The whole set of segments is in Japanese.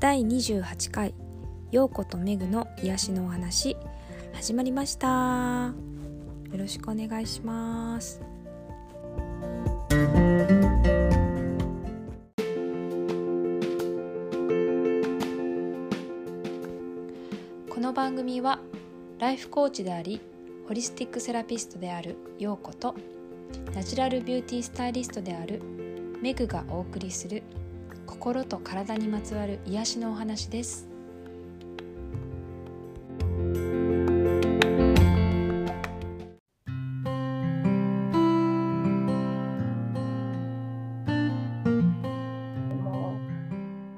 第28回ようことめぐの癒しのお話始まりました。よろしくお願いします。この番組はライフコーチでありホリスティックセラピストであるようことナチュラルビューティースタイリストであるメグがお送りする心と体にまつわる癒しのお話です。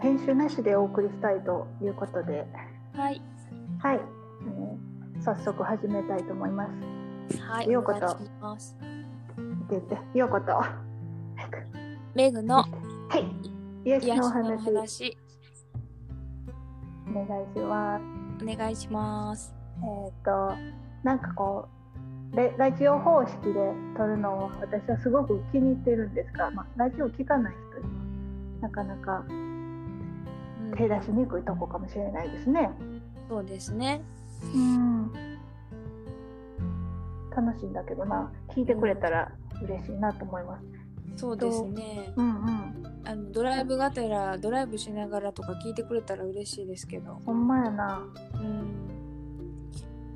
編集なしでお送りしたいということで、はい。はい、えー早速始めたいと思います。はいようこと。ようこと。はメグのい、癒しのお話、話。お願いします。お願いします。えっ、と、なんかこう、レラジオ方式で撮るのを私はすごく気に入ってるんですが、まあ、ラジオ聞かない人にはなかなかうん。手出しにくいとこかもしれないですね。そうですね。うん。楽しいんだけどな。聞いてくれたら嬉しいなと思います。そうですね。うんうん。あのドライブがてらドライブしながらとか聞いてくれたら嬉しいですけど。ほんまやな。うん。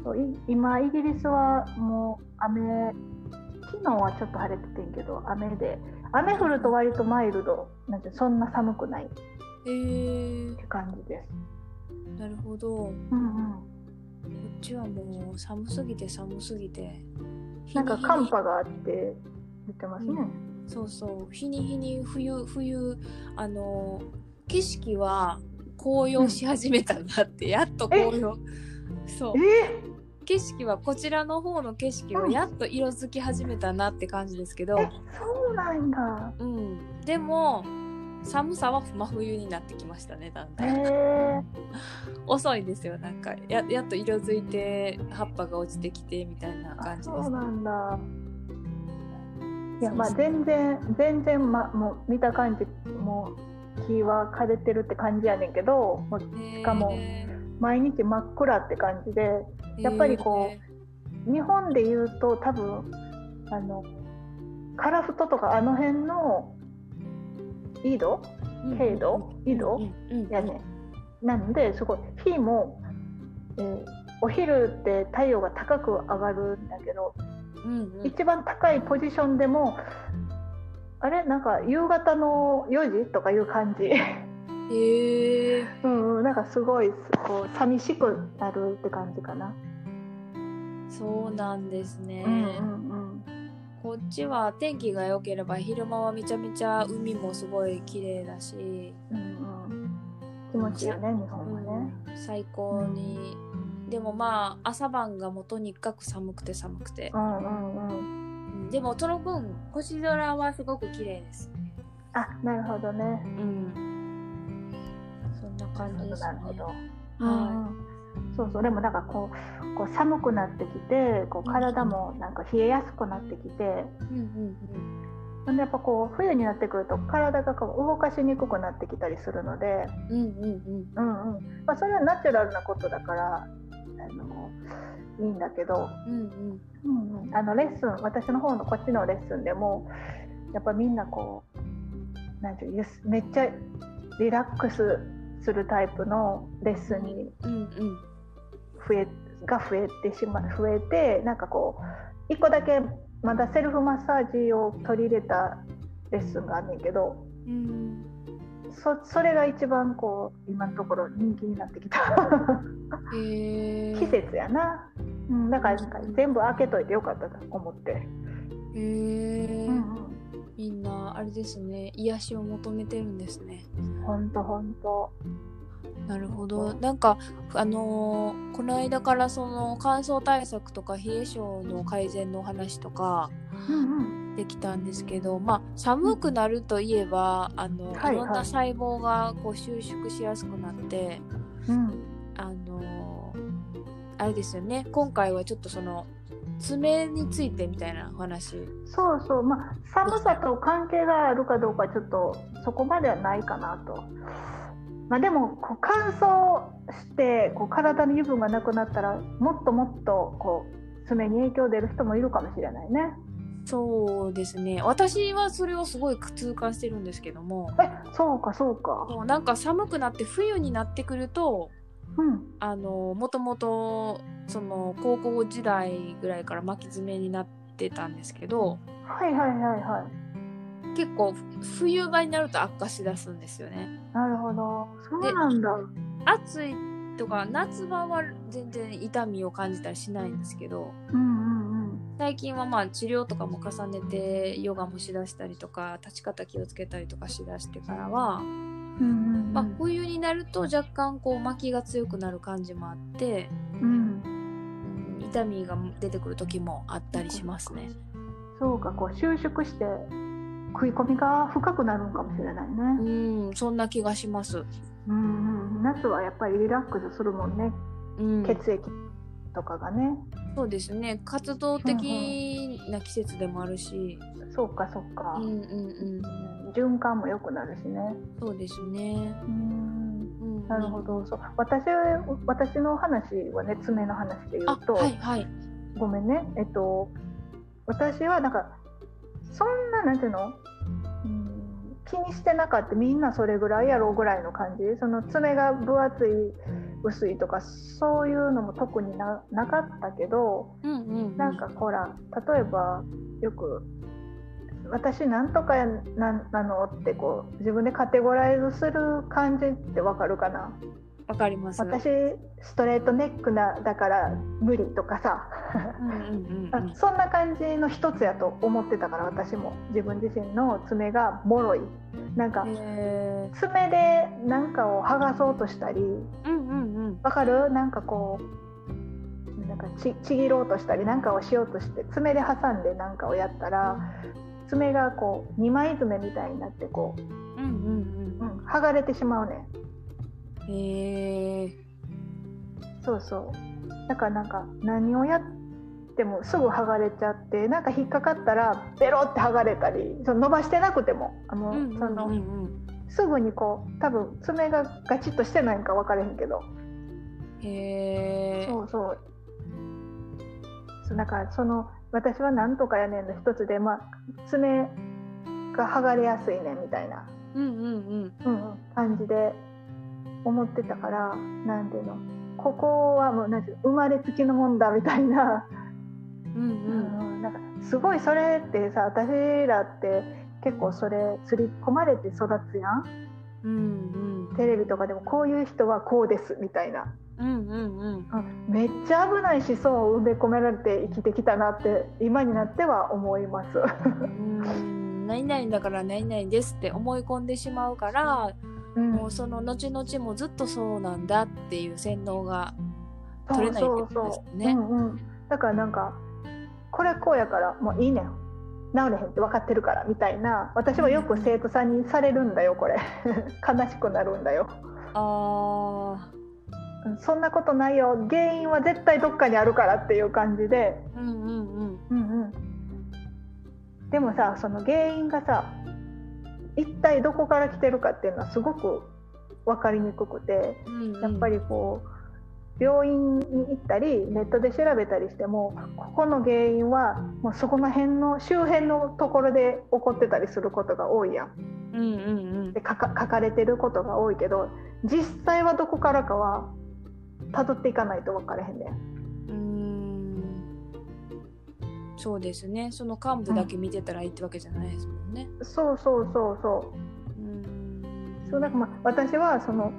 そうい今イギリスはもう雨昨日はちょっと晴れててんけど雨で。雨降ると割とマイルド。なんてそんな寒くない。っえー、て感じです。なるほど。こうんうん。っちはもう寒すぎて寒すぎて。なんか寒波があって言ってますね。そうそう。日に日に冬冬あの景色は紅葉し始めたなって、やっと紅葉。そう。え？景色はこちらの方の景色はやっと色づき始めたなって感じですけど、えそうなんだ。うん、でも寒さは真冬になってきましたねだんだん、へえ。遅いですよなんか。ややっと色づいて葉っぱが落ちてきてみたいなあ感じですそうなんだ。いやまあ全然全然まもう見た感じもう木は枯れてるって感じやねんけどもうしかもへ毎日真っ暗って感じでーやっぱりこうへ日本で言うと多分あのカラフトとかあの辺の緯度？ー経度？緯度？やねん。なのですごい日も、えーお昼って太陽が高く上がるんだけどうんうん。一番高いポジションでもあれ？なんか夕方の4時とかいう感じ。へえうん、うん、なんかすごいこう寂しくなるって感じかな、そうなんですね、うんうんこっちは天気が良ければ昼間はめちゃめちゃ海もすごい綺麗だし、うんうん。うん気持ちいいよね日本はね、最高に、でもまあ朝晩がもうとにかく寒くて寒くて、うんうんうん。うんでもその分星空はすごく綺麗ですあなるほどね。うん。そんな感じですね。なるほど、はうんうんそうそう。でもなんかこうこう寒くなってきてこう体もなんか冷えやすくなってきて、い、うんうんほん。でやっぱこう冬になってくると体がこう動かしにくくなってきたりするので、うんうんうん。うんうん。まあ、それはナチュラルなことだからあのいいんだけど、うんうん。うんうん、あのレッスン私の方のこっちのレッスンでもやっぱみんなこうなんていうめっちゃリラックスするタイプのレッスンに増えが増えてしま増えてなんかこう一個だけまだセルフマッサージを取り入れたレッスンがあんねんけどうんそそれが一番こう今のところ人気になってきた。へえ季節やな、うん、だからなんか全部開けといてよかったと思って、へえ、うんみんなあれですね。癒しを求めてるんですね。うん、ほんとほんとなるほど。なんかあのーこの間からその乾燥対策とか冷え性の改善のお話とかうんうん。できたんですけどまあ寒くなるといえばあの、はいはい。いろんな細胞がこう収縮しやすくなってうん。あのーあれですよね。今回はちょっとその爪についてみたいなお話。そうそう。まあ寒さと関係があるかどうかちょっとそこまではないかなとまあでもこう乾燥してこう体の油分がなくなったらもっともっとこう爪に影響出る人もいるかもしれないね。そうですね私はそれをすごい痛感してるんですけどもえそうかそうか。そうなんか寒くなって冬になってくるとうんあのもともとその高校時代ぐらいから巻き爪になってたんですけどはいはいはいはい。結構冬場になると悪化しだすんですよね。なるほど。そうなんだ。暑いとか夏場は全然痛みを感じたりしないんですけどうんうんうん。最近はまあ治療とかも重ねてヨガもしだしたりとか立ち方気をつけたりとかしだしてからは、うんうんうんまあ、冬になると若干こう巻きが強くなる感じもあって、うん。うん痛みが出てくる時もあったりしますね。そうかこう収縮して食い込みが深くなるんかもしれないね。うんそんな気がします。うんうん。夏はやっぱりリラックスするもんね。うん、血液とかがね。そうですね活動的な季節でもあるし、そうかそうか。うんうんうん、循環も良くなるしね。そうですね。うんうん、なるほど。そう私私の話はね爪の話で言あうと、はいはい。ごめんね。えっと私はなんかそんななんていうの、うん、気にしてなかったみんなそれぐらいやろうぐらいの感じ？その爪が分厚い薄いとかそういうのも特にななかったけど。うんうんうん、なんかほら例えばよく「私なんとかななの?」ってこう自分でカテゴライズする感じってわかるかな？わかります。私ストレートネックなだから無理とかさ。そんな感じの一つやと思ってたから私も。自分自身の爪が脆い。なんかへ爪で何かを剥がそうとしたり。ーうんうんうん。わかる？なんかこうなんかちちぎろうとしたりなんかをしようとして爪で挟んで何かをやったら爪がこう二枚爪みたいになってこう、うんうんうん、剥がれてしまうねうん。へえ。そうそうだからなんか何をやってもすぐ剥がれちゃってなんか引っかかったらベロって剥がれたりその伸ばしてなくてもあの、うんうんそのうんうん。すぐにこう多分爪がガチッとしてないんか分からへんけどへえ。そうそうそうだからその私はなんとかやねんの一つで、まあ、爪が剥がれやすいねんみたいな、うんうんうん。うんうん、感じで思ってたからなんていうのここはもうなんていうの生まれつきのもんだみたいな,、うんうん。うんなんかすごいそれってさ私らって結構それ刷り込まれて育つやんうんうん。テレビとかでもこういう人はこうですみたいな。うんうんうん。うんめっちゃ危ない思想を埋め込められて生きてきたなって今になっては思います。うん 何々だから何々ですって思い込んでしまうから、うんもうその後々もずっとそうなんだっていう洗脳が取れないってことですよね。そう。そううんうん、だからなんかこれこうやからもういいねん。治れへんって分かってるからみたいな私はよく生徒さんにされるんだよこれ。悲しくなるんだよ。あうんそんなことないよ。原因は絶対どっかにあるからっていう感じで。ーうんうんうん。うんうん、でもさその原因がさ一体どこから来てるかっていうのはすごく分かりにくくてうんうん。やっぱりこう病院に行ったりネットで調べたりしてもここの原因はもうそこの辺の周辺のところで起こってたりすることが多いやん。うんうんうん。で書か書かれてることが多いけど実際はどこからかは辿っていかないと分からへんねん。うーん。そうですね。その幹部だけ見てたらいいってわけじゃないですもんね。そうそうそうそう。うーん。そうなんかまあ私はその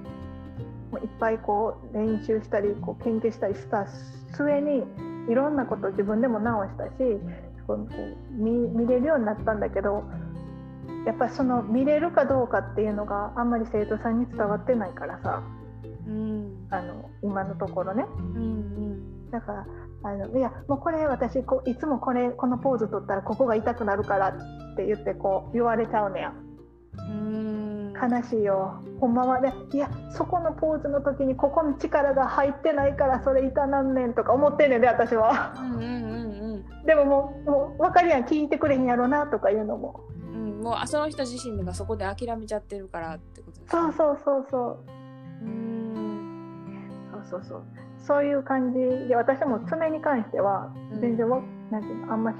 いっぱいこう練習したりこう研究したりした末にいろんなことを自分でも直したしこう見見れるようになったんだけどやっぱりその見れるかどうかっていうのがあんまり生徒さんに伝わってないからさ。うん。あの今のところね。うんうん。だからあのいやもうこれ私こういつもこれこのポーズ取ったらここが痛くなるからって言ってこう言われちゃうねや。うーん。悲しいよ。ほんまはねいやそこのポーズの時にここに力が入ってないからそれ痛なんねんとか思ってんねんで私は。うんうんうんでももうもう分かるやん聞いてくれへんやろなとかいうのも。うんうんもうあその人自身がそこで諦めちゃってるからってことですねそうそうそうそう。そうそうそういう感じで私も爪に関してはうん。全然わ、なんていうのあんまし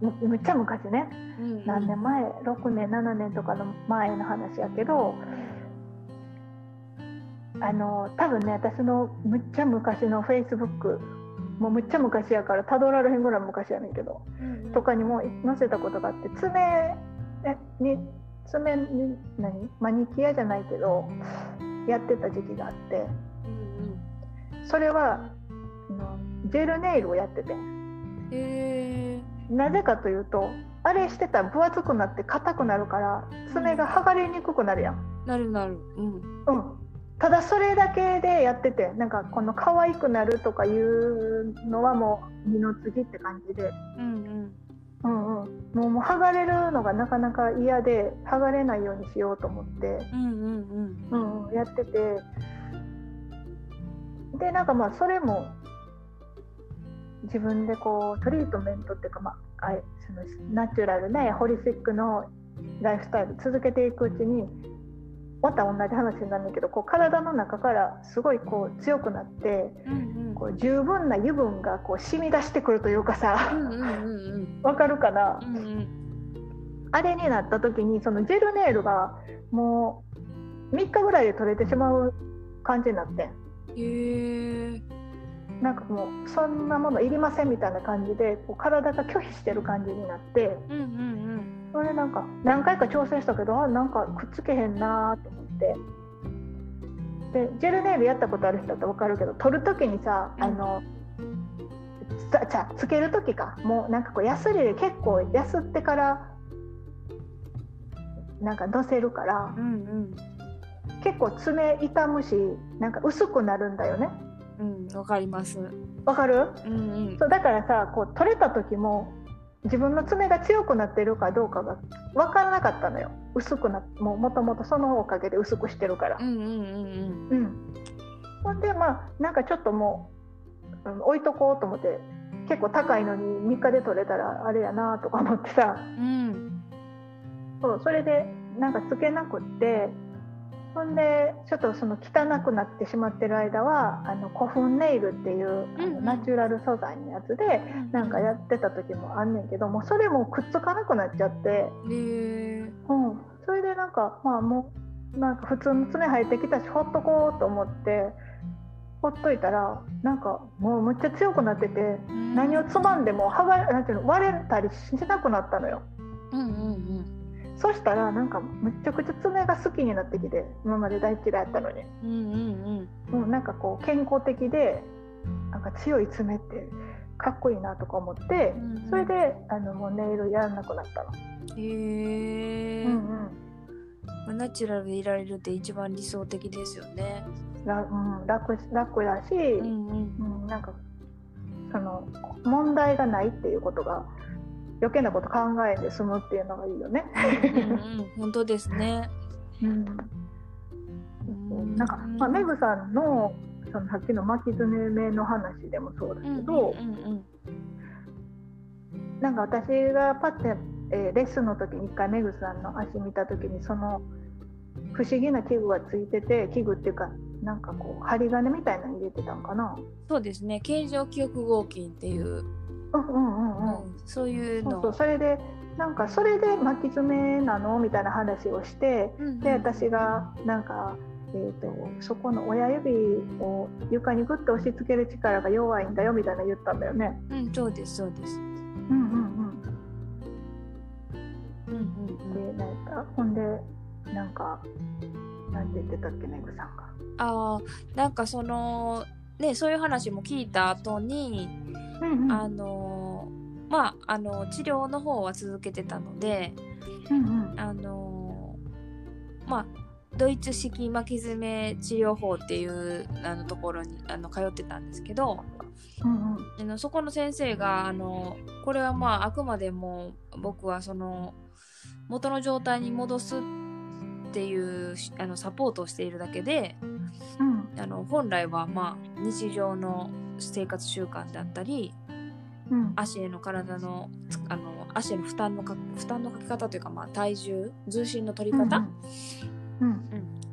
むむっちゃ昔ね。うん何年前？6年7年とかの前の話やけどあの多分ね私のむっちゃ昔のフェイスブックもうむっちゃ昔やからたどられへんぐらい昔やねんけどうんうん。とかにも載せたことがあって爪えに爪に何？マニキュアじゃないけどやってた時期があって。うんそれはジェルネイルをやってて。えなぜかというとあれしてたら分厚くなって硬くなるから爪が剥がれにくくなるやん。なるなる。うん。うん、ただそれだけでやっててなんかこの可愛くなるとかいうのはもう二の次って感じで、うん。うんうん、もうもう剥がれるのがなかなか嫌で剥がれないようにしようと思って、うんうんうん。うんうん、やっててでなんかまあそれも自分でこうトリートメントっていうか、まあ、あいそのナチュラルなホリスティックのライフスタイル続けていくうちにまた同じ話になるんだけどこう体の中からすごいこう強くなってうんうん。こう十分な油分がこう染み出してくるというかうさんうんうん。かるかな？うんうん。あれになった時にそのジェルネイルがもう3日ぐらいで取れてしまう感じになってん。へえなんかもうそんなものいりませんみたいな感じでこう体が拒否してる感じになってうんうんそれなんか何回か挑戦したけどあなんかくっつけへんなと思って。でジェルネイルやったことある人だと分かるけど取る時にさあの、さじゃあつける時か。もうなんかこうヤスリで結構ヤスってからなんかのせるからうんうん結構爪痛むしなんか薄くなるんだよね。うんわかります。わかる？うんうん。そうだからさこう取れた時も自分の爪が強くなってるかどうかが分からなかったのよ。薄くなもうもともとそのおかげで薄くしてるから。うんうんうん。うん。ほんでまあなんかちょっともう、うん置いとこうと思って結構高いのに3日で取れたらあれやなとか思ってさ。うん。そうそれでなんかつけなくってほんでちょっとその汚くなってしまってる間はあの古墳ネイルっていうナチュラル素材のやつでなんかやってた時もあんねんけどもうそれもくっつかなくなっちゃって、うん、それでなんかまあもうなんか普通の爪生えてきたしほっとこうと思ってほっといたらなんかもうむっちゃ強くなってて何をつまんでも剥がれなんていうの割れたりしなくなったのよ。うんうんうんそしたらなんかむちゃくちゃ爪が好きになってきて今まで大嫌いやったのに。うんうんもうなんかこう健康的でなんか強い爪ってかっこいいなとか思ってうんそれであのもうネイルやらなくなったの。うんへえ。うんうん。まあナチュラルでいられるって一番理想的ですよね。らうん、楽楽だし、うんうん。うん、なんかその問題がないっていうことが余計なこと考えんで済むっていうのがいいよね。うんうん本当ですねうんうんなんか、まあ、メグさんのそのさっきの巻き爪目の話でもそうだけうんど、うんうんなんか私がパッて、えーレッスンの時に一回メグさんの足見た時にその不思議な器具がついてて器具っていうかなんかこう針金みたいなの入れてたんかな。そうですね形状記憶合金っていう、うんうんうんうん。うんそういうの。そうそうそれでなんかそれで巻き爪なの？みたいな話をしてうんうん。で私がなんか、えー、とそこの親指を床にグッと押し付ける力が弱いんだよみたいな言ったんだよね。うんそうですそうです。うんうんうん。うんうん、でなんかほんでなんかなんて言ってたっけねぐさんが。ああなんかそのねそういう話も聞いた後にうんうん。あのまああの治療の方は続けてたのでうんうん。あのまあドイツ式巻き爪治療法っていうあのところにあの通ってたんですけどうんあのそこの先生があのこれはまああくまでも僕はその元の状態に戻すっていうしあのサポートをしているだけでうん。あの本来はまあ日常の生活習慣だったりうん。足への体のつあの足への負担のか負担のかけ方というか、まあ、体重重心の取り方、うんうん。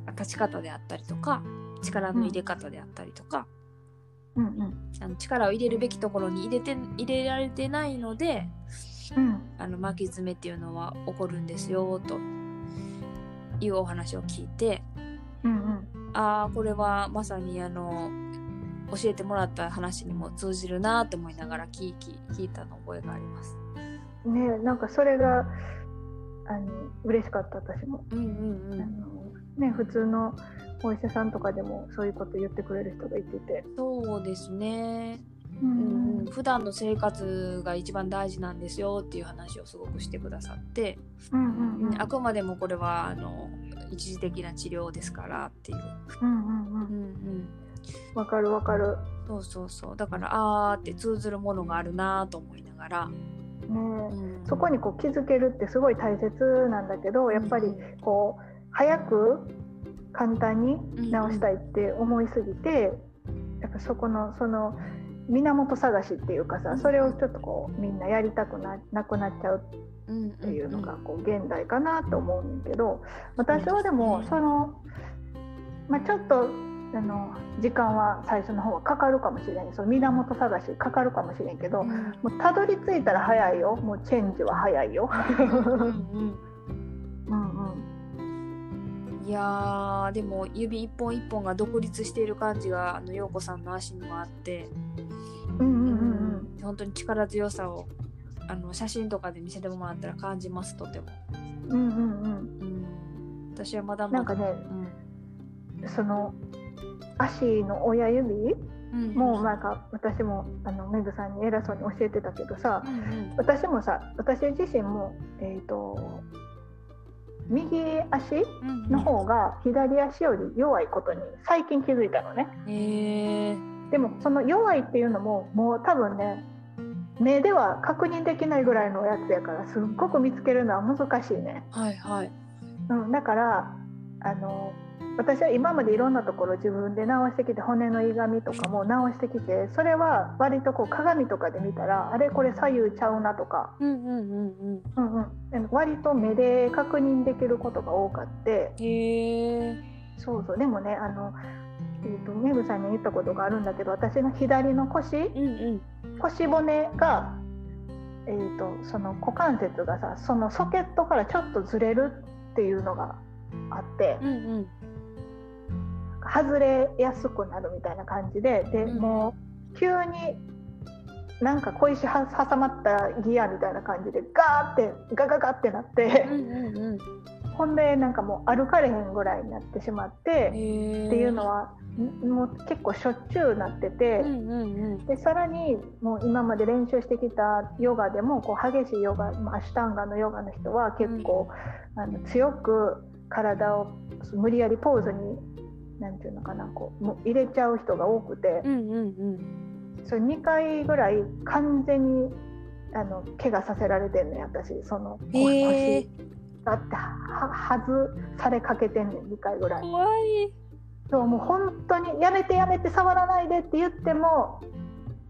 うん。立ち方であったりとか力の入れ方であったりとか、うん。うん。あの力を入れるべきところに入れて入れられてないのでうん。あの巻き爪っていうのは起こるんですよというお話を聞いて。うんうん。ああこれはまさにあの教えてもらった話にも通じるなと思いながら聞き聞いたの覚えがあります。ねなんかそれがあの嬉しかった私も、うんうんうん、あのね普通のお医者さんとかでもそういうこと言ってくれる人がいてて、そうですね、ううんん、普段の生活が一番大事なんですよっていう話をすごくしてくださって、うんうんうん。あくまでもこれはあの一時的な治療ですからっていう。うんうんううんんわかるわかる。うん、そうそうそう。だからあーって通ずるものがあるなと思いながら、ねうん。そこにこう気づけるってすごい大切なんだけどやっぱりこう早く簡単に治したいって思いすぎてやっぱそこのその源探しっていうかさそれをちょっとこうみんなやりたくななくなっちゃううんっていうのがこう現代かなと思うんだけど私はでもその、まあ、ちょっとあの時間は最初の方はかかるかもしれん。その源探しかかるかもしれんけどうん。もうたどり着いたら早いよ。もうチェンジは早いよ。うんうんうん。うんいやーでも指一本一本が独立している感じがあの陽子さんの足にもあって、うんうんうんうんうん。本当に力強さをあの写真とかで見せてもらったら感じますとても、うんうんうん。うん、私はまだまだ。なんかねうん。その足の親指？うん、もうなんか私もあのメグさんに偉そうに教えてたけどさうんうん。私もさ私自身もえっ、と右足の方が左足より弱いことに最近気づいたのね。へー。でもその弱いっていうのももう多分ね目では確認できないぐらいのやつやからすっごく見つけるのは難しいね、はいはい。うん、だからあの私は今までいろんなところ自分で直してきて骨の歪みとかも直してきてそれは割とこう鏡とかで見たらあれこれ左右ちゃうなとか、うんうんうん。うんうん。うん、割と目で確認できることが多かって。そうそう。でもねあの、えー、とメグさんに言ったことがあるんだけど私の左の腰。うんうん。腰骨が、えー、とその股関節がさそのソケットからちょっとずれるっていうのがあって。うんうん外れやすくなるみたいな感じでで、うん。もう急になんか小石は挟まったギアみたいな感じでガーってガガガってなってうんうんうん。ほんでなんかもう歩かれへんぐらいになってしまってへってーいうのはんもう結構しょっちゅうなってて。うんうんうん。でさらにもう今まで練習してきたヨガでもこう激しいヨガ、まあ、アシュタンガのヨガの人は結構、あの強く体を無理やりポーズになんていうのかなこうもう入れちゃう人が多くて。う、んうんうん。それ2回ぐらい完全にあの怪我させられてんねん私その腰だっては外されかけてんねん2回ぐらい。怖い。そうもう本当にやめてやめて触らないでって言っても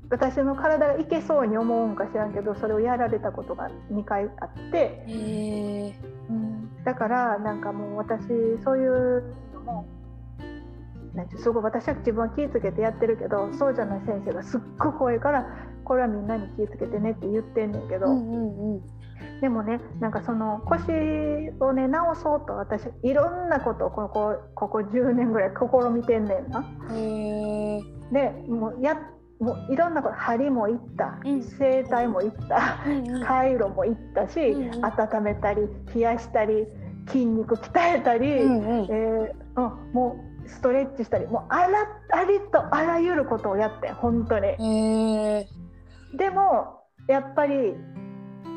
私の体がいけそうに思うんか知らんけどそれをやられたことが2回あって、うん、だからなんかもう私そういうのもなんていうすごい私は自分は気をつけてやってるけどそうじゃない先生がすっごく多いからこれはみんなに気をつけてねって言ってんねんけど、うんうんうんでもねなんかその腰をね治そうと私いろんなことをここここ10年ぐらい試みてんねんな。でもうやもういろんなこと針もいった、うん。整体もいった、回路もいったし、うんうん。温めたり冷やしたり筋肉鍛えたり、うんうん。えーうんもうストレッチしたりもうあらありとあらゆることをやってん本当に。へえでもやっぱり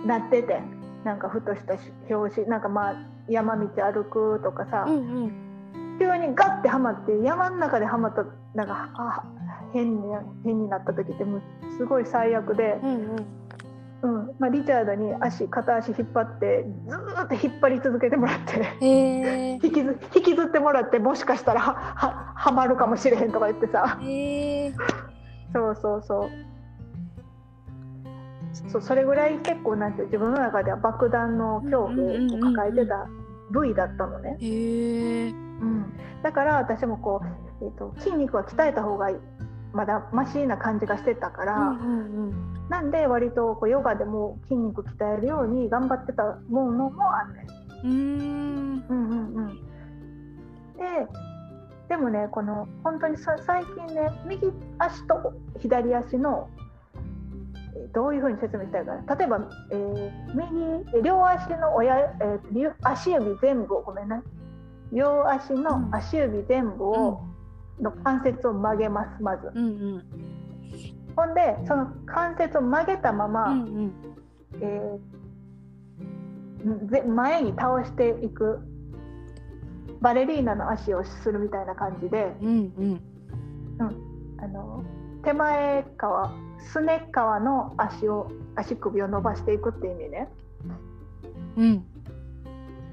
なっててなんかふとした表紙なんかまあ山道歩くとかさ、うんうん。急にガッてはまって山の中ではまったなんかあ変に変になった時ってもうすごい最悪で、うんうんうん。まあ、リチャードに足片足引っ張ってずーっと引っ張り続けてもらって。引きず引きずってもらってもしかしたらはははまるかもしれへんとか言ってさ。そうそうそう。そうそれぐらい結構なんていう自分の中では爆弾の恐怖を抱えてた部位だったのね。うん、だから私もこうえー、と筋肉は鍛えた方がまだマシな感じがしてたから、うんうんなんで割とこうヨガでも筋肉鍛えるように頑張ってたものもあるね。うん。うーん。うんうんうん、ででもねこの本当にさ最近ね右足と左足のえーどういうふうに説明したいかな。例えば、えー右両足の親、えー両足指全部をごめんな両足の足指全部を、の関節を曲げますまず。うんうん。ほんでその関節を曲げたまま、うんうん。えーぜ前に倒していくバレリーナの足をするみたいな感じでうんうん。あの手前側すね側の足を足首を伸ばしていくっていう意味ね。うん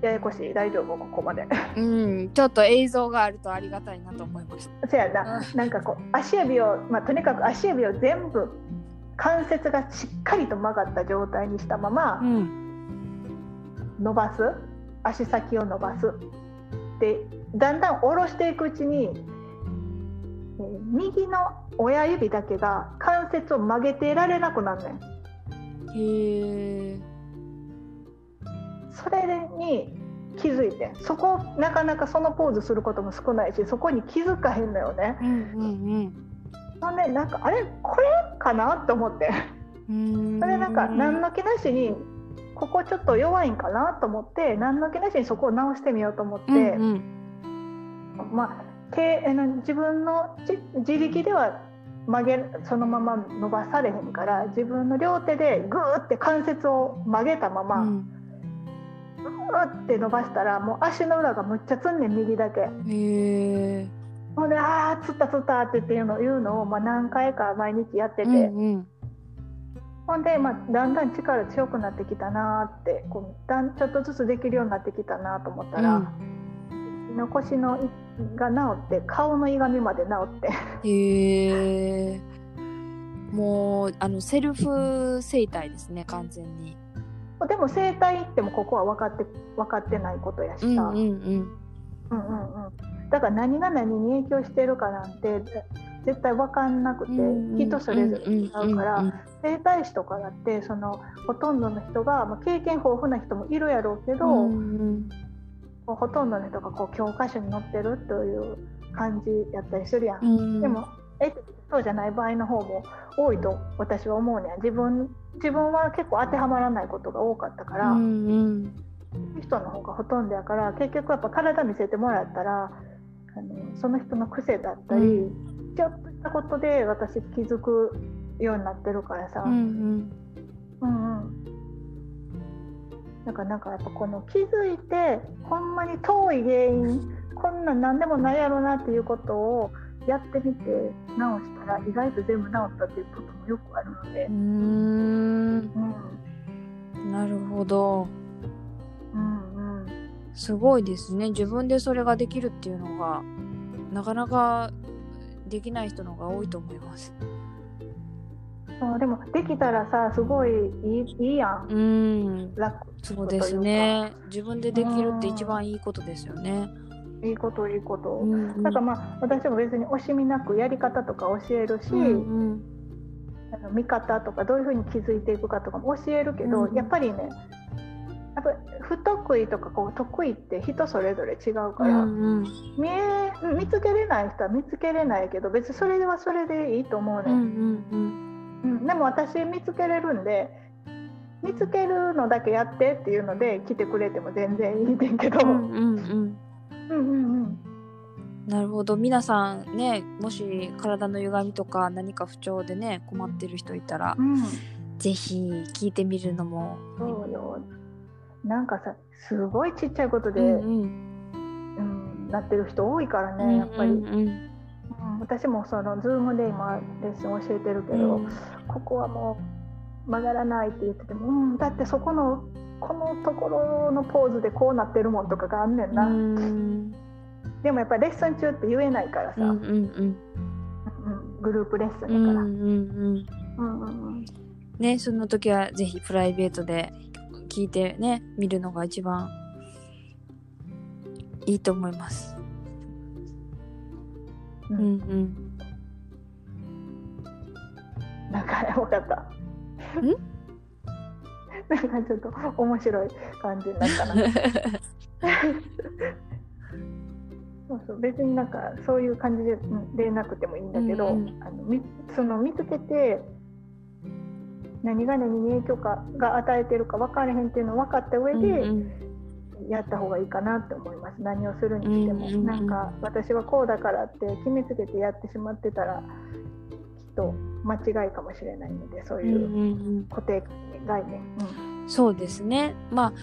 ややこしい。大丈夫ここまで。うん、ちょっと映像があるとありがたいなと思いました。そやな。なんかこう足指を、まあ、とにかく足指を全部関節がしっかりと曲がった状態にしたまま、うん、伸ばす。足先を伸ばす。でだんだん下ろしていくうちに、えー右の親指だけが関節を曲げていられなくなるねん。へえ。それに気づいてそこなかなかそのポーズすることも少ないしそこに気づかへんのよね。うんうんほんでなんかあれこれかなと思って。うん。それなんか何の気なしにここちょっと弱いんかなと思って何の気なしにそこを直してみようと思って。うんうん。まあ、手あの自分のじ自力では曲げるそのまま伸ばされへんから自分の両手でグーって関節を曲げたまま、うんグーって伸ばしたらもう足の裏がむっちゃつんねん右だけ。ほんで「あーつったつった」って言うの言うのを、まあ、何回か毎日やってて、うんうんほんで、まあ、だんだん力強くなってきたなーってこうだんちょっとずつできるようになってきたなと思ったら、の腰のいが治って顔のいがみまで治って。へえ。もうあのセルフ整体ですね完全に。でも整体行ってもここは分かって分かってないことやしさ、うんうんうん。うんうんうんだから何が何に影響してるかなんて絶対分かんなくて、人それぞれ違うから、整体師とかだってそのほとんどの人が、まあ、経験豊富な人もいるやろうけど、うんうんこうほとんどの人がこう教科書に載ってるという感じやったりするやん。うん。でもえそうじゃない場合の方も多いと私は思うねん。自分自分は結構当てはまらないことが多かったから。うんうん。人の方がほとんどやから結局やっぱ体見せてもらったらあのその人の癖だったり、うちょっとしたことで私気づくようになってるからさ、うんうん。うんうん。だからなんかやっぱこの気づいてほんまに遠い原因こんなん何でもないやろなっていうことをやってみて直したら意外と全部治ったっていうこともよくあるので。う、ーん。うん、なるほど。うんうん。すごいですね。自分でそれができるっていうのがなかなかできない人の方が多いと思います。そうでもできたらさすごいいいいいやん。うん。楽。そうですね。自分でできるって一番いいことですよねいいこといいこと、うんうん。だからまあ私も別に惜しみなくやり方とか教えるし、うんうん。あの見方とかどういうふうに気づいていくかとかも教えるけど、うんやっぱりねやっぱ不得意とかこう得意って人それぞれ違うから、うんうん。見え見つけれない人は見つけれないけど別にそれはそれでいいと思うね、うんうん。うん。でも私見つけれるんで見つけるのだけやってっていうので来てくれても全然いいねんけど、うんうんうんうんうんうん。なるほど。皆さんねもし体の歪みとか何か不調でね困ってる人いたらうん。ぜひ聞いてみるのも。そうよ。なんかさすごいちっちゃいことで、うんうん。なってる人多いからね、やっぱり、うん。うんうん私もその Zoom で今レッスン教えてるけど、うん。ここはもう曲がらないって言ってても、うん、だってそこのこのところのポーズでこうなってるもんとかがあんねんな、うん。でもやっぱりレッスン中って言えないからさ、うんうんうん。うんグループレッスンだうんから、うんうんうん。うんうんねその時はぜひプライベートで聞いてね見るのが一番いいと思います。ううんん。なんか分かった。なんかちょっと面白い感じになったな。そうそう別になんかそういう感じでうんでなくてもいいんだけど、うんうん。あのみその見つけて何が何に影響かが与えてるか分からへんっていうのを分かった上うんでうん。やった方がいいかなって思います。何をするにしても、うんなんか私はこうだからって決めつけてやってしまってたらきっと間違いかもしれないのでそういううん。固定概念、そうですね。ま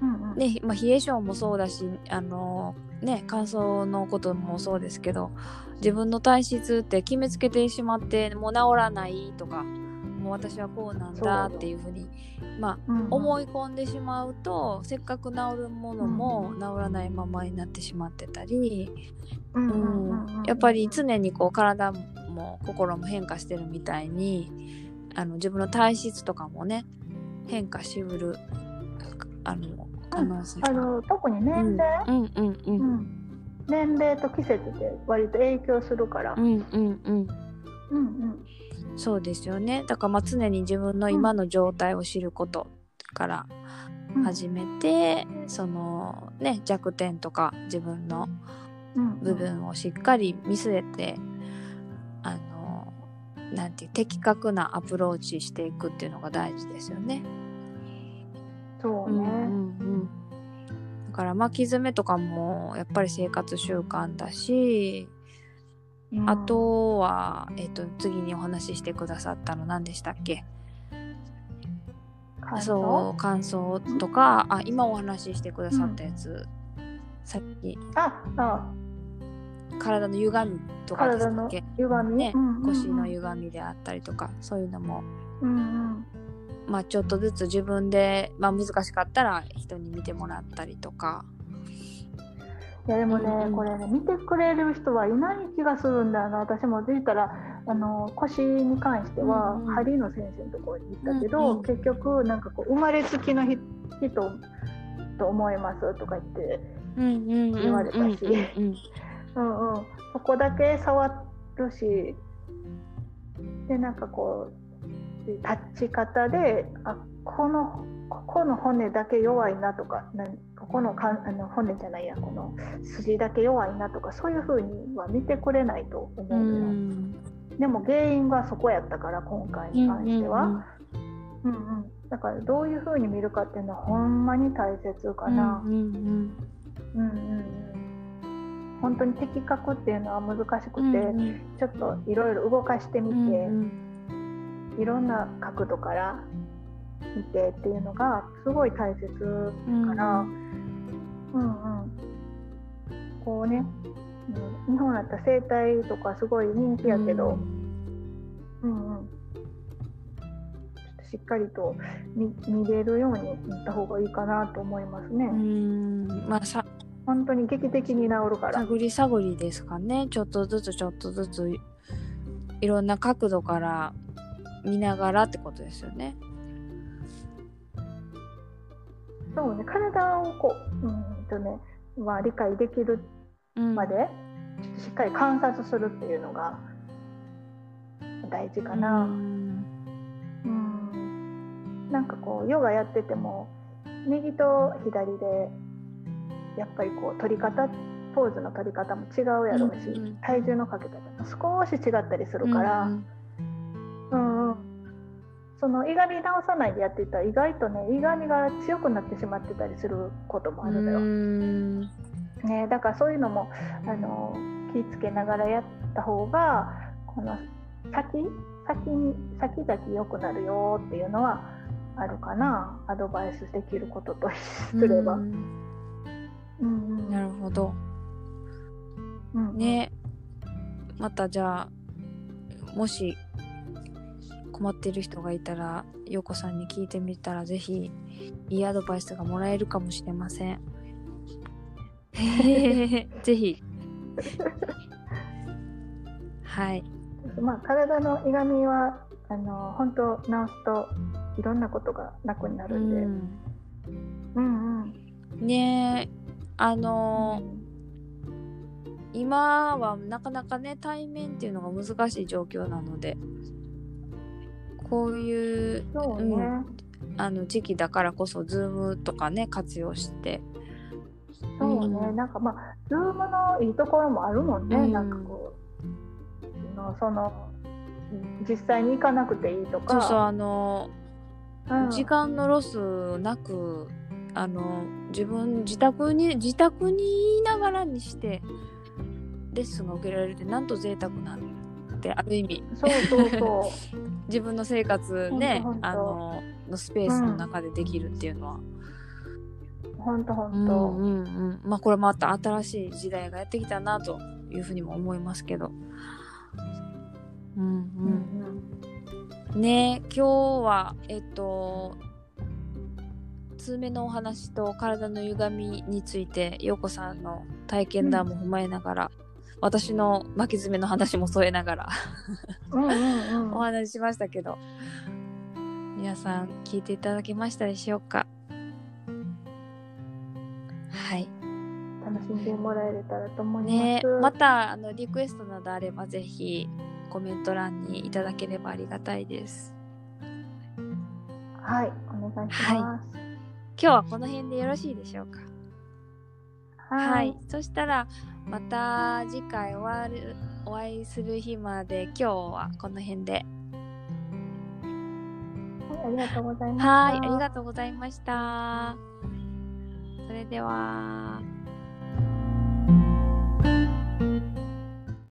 うんうんうん。あね、まあ、冷え性もそうだしあのね乾燥のこともそうですけど自分の体質って決めつけてしまってもう治らないとかもう私はこうなんだっていうふうにまあうんうん。思い込んでしまうとせっかく治るものも治らないままになってしまってたり、うんううんうんうん。ん、やっぱり常にこう体も心も変化してるみたいにあの自分の体質とかもね変化しうるあの可能性が。あの特に年齢、うんうんうん。ううん。ん年齢と季節って割と影響するから、うんうんうん。うんうん。そうですよね。だからまあ常に自分の今の状態を知ることからうん。始めて、そのね弱点とか自分のうん。部分をしっかり見据えて、あのなんていう的確なアプローチしていくっていうのが大事ですよね。そうね、うんうんうん。だから巻き爪とかもやっぱり生活習慣だし、うん。あとは、えっと次にお話ししてくださったの何でしたっけ？そう乾燥とかあ今お話ししてくださったやつ、さっき。ああ体の歪みとかでし体のたっけ？歪み、ね。うんうんうん腰の歪みであったりとかそういうのも。うんうん。まあちょっとずつ自分で、まあ、難しかったら人に見てもらったりとか。いやでもね、うんうん。これね見てくれる人はいない気がするんだよな。私も言ったらあの腰に関しては、うんうん。針の先生のところに行ったけど、うんうん。結局なんかこう生まれつきの人と思いますとか言って、言われたしうんうん。そこだけ触るしでなんかこう立ち方であこのここの骨だけ弱いなとかここのかんあの骨じゃないやこの筋だけ弱いなとかそういうふうには見てくれないと思ううのよ、んでも原因がそこやったから今回に関しては、うんうんだからどういうふうに見るかっていうのはほんまに大切かな。うんうん。うんうんうん本当に的確っていうのは難しくて、うんうん。ちょっといろいろ動かしてみて、うんいろんな角度から見てっていうのがすごい大切うん。から、うんうん。こうね、うん日本だったら整体とかすごい人気やけど、うんうん。ちょっとしっかりと見見れるようになった方がいいかなと思いますね。うん。まあさ本当に劇的に治るから。探り探りですかねちょっとずつちょっとずついろんな角度から見ながらってことですよね。そうね、体をこう、うんとね、まあ、理解できるうんまで、しっかり観察するっていうのが大事かうな。んうん、なんかこうヨガやってても右と左でやっぱりこう取り方ポーズの取り方も違うやろうし、うんうん。体重のかけ方も少し違ったりするから、うんうん。うんそのいがみ直さないでやっていたら意外とねいがみが強くなってしまってたりすることもあるのよ。うん。ね、だからそういうのもあの気ぃつけながらやった方がこの先先に先々良くなるよっていうのはあるかな。アドバイスできることとすれば。ううんんうんなるほど。うんうんねまたじゃあもし困ってる人がいたら陽子さんに聞いてみたらぜひいいアドバイスがもらえるかもしれません。ぜひ。はい。まあ、体のいがみはあの本当治すといろんなことが楽になうるんで。ん、うんうんねえあの今はなかなかね対面っていうのが難しい状況なのでこういうね、うんあの時期だからこそ Zoom とかね活用して。そうね、うん。なんかまあ、ズームのいいところもあるもんね、うん。なんかこう、のその、実際に行かなくていいとか、そうそうあのうん。時間のロスなくあの自分自宅に自宅にいながらにしてレッスンが受けられるってなんと贅沢なんてある意味。そうそうそ 自分の生活ねあののスペースの中でできるっていうのは、う、ほんとほうんうんうん。まあこれまた新しい時代がやってきたなというふうにも思いますけど。うん。うんうん、ね今日はえっと通目のお話と体の歪みについて陽子さんの体験談も踏まえながら、私の巻き爪の話も添えながらうんうんうん。お話ししましたけど。皆さん聞いていただけましたでしょうか？はい。楽しんでもらえれたらと思います。ねまたあのリクエストなどあればぜひコメント欄にいただければありがたいです。はい、お願いします。今日はこの辺でよろしいでしょうか？ははい、そしたらまた次回おわるお会いする日まで今日はこの辺で。はいありがとうございました。はいありがとうございました。それでは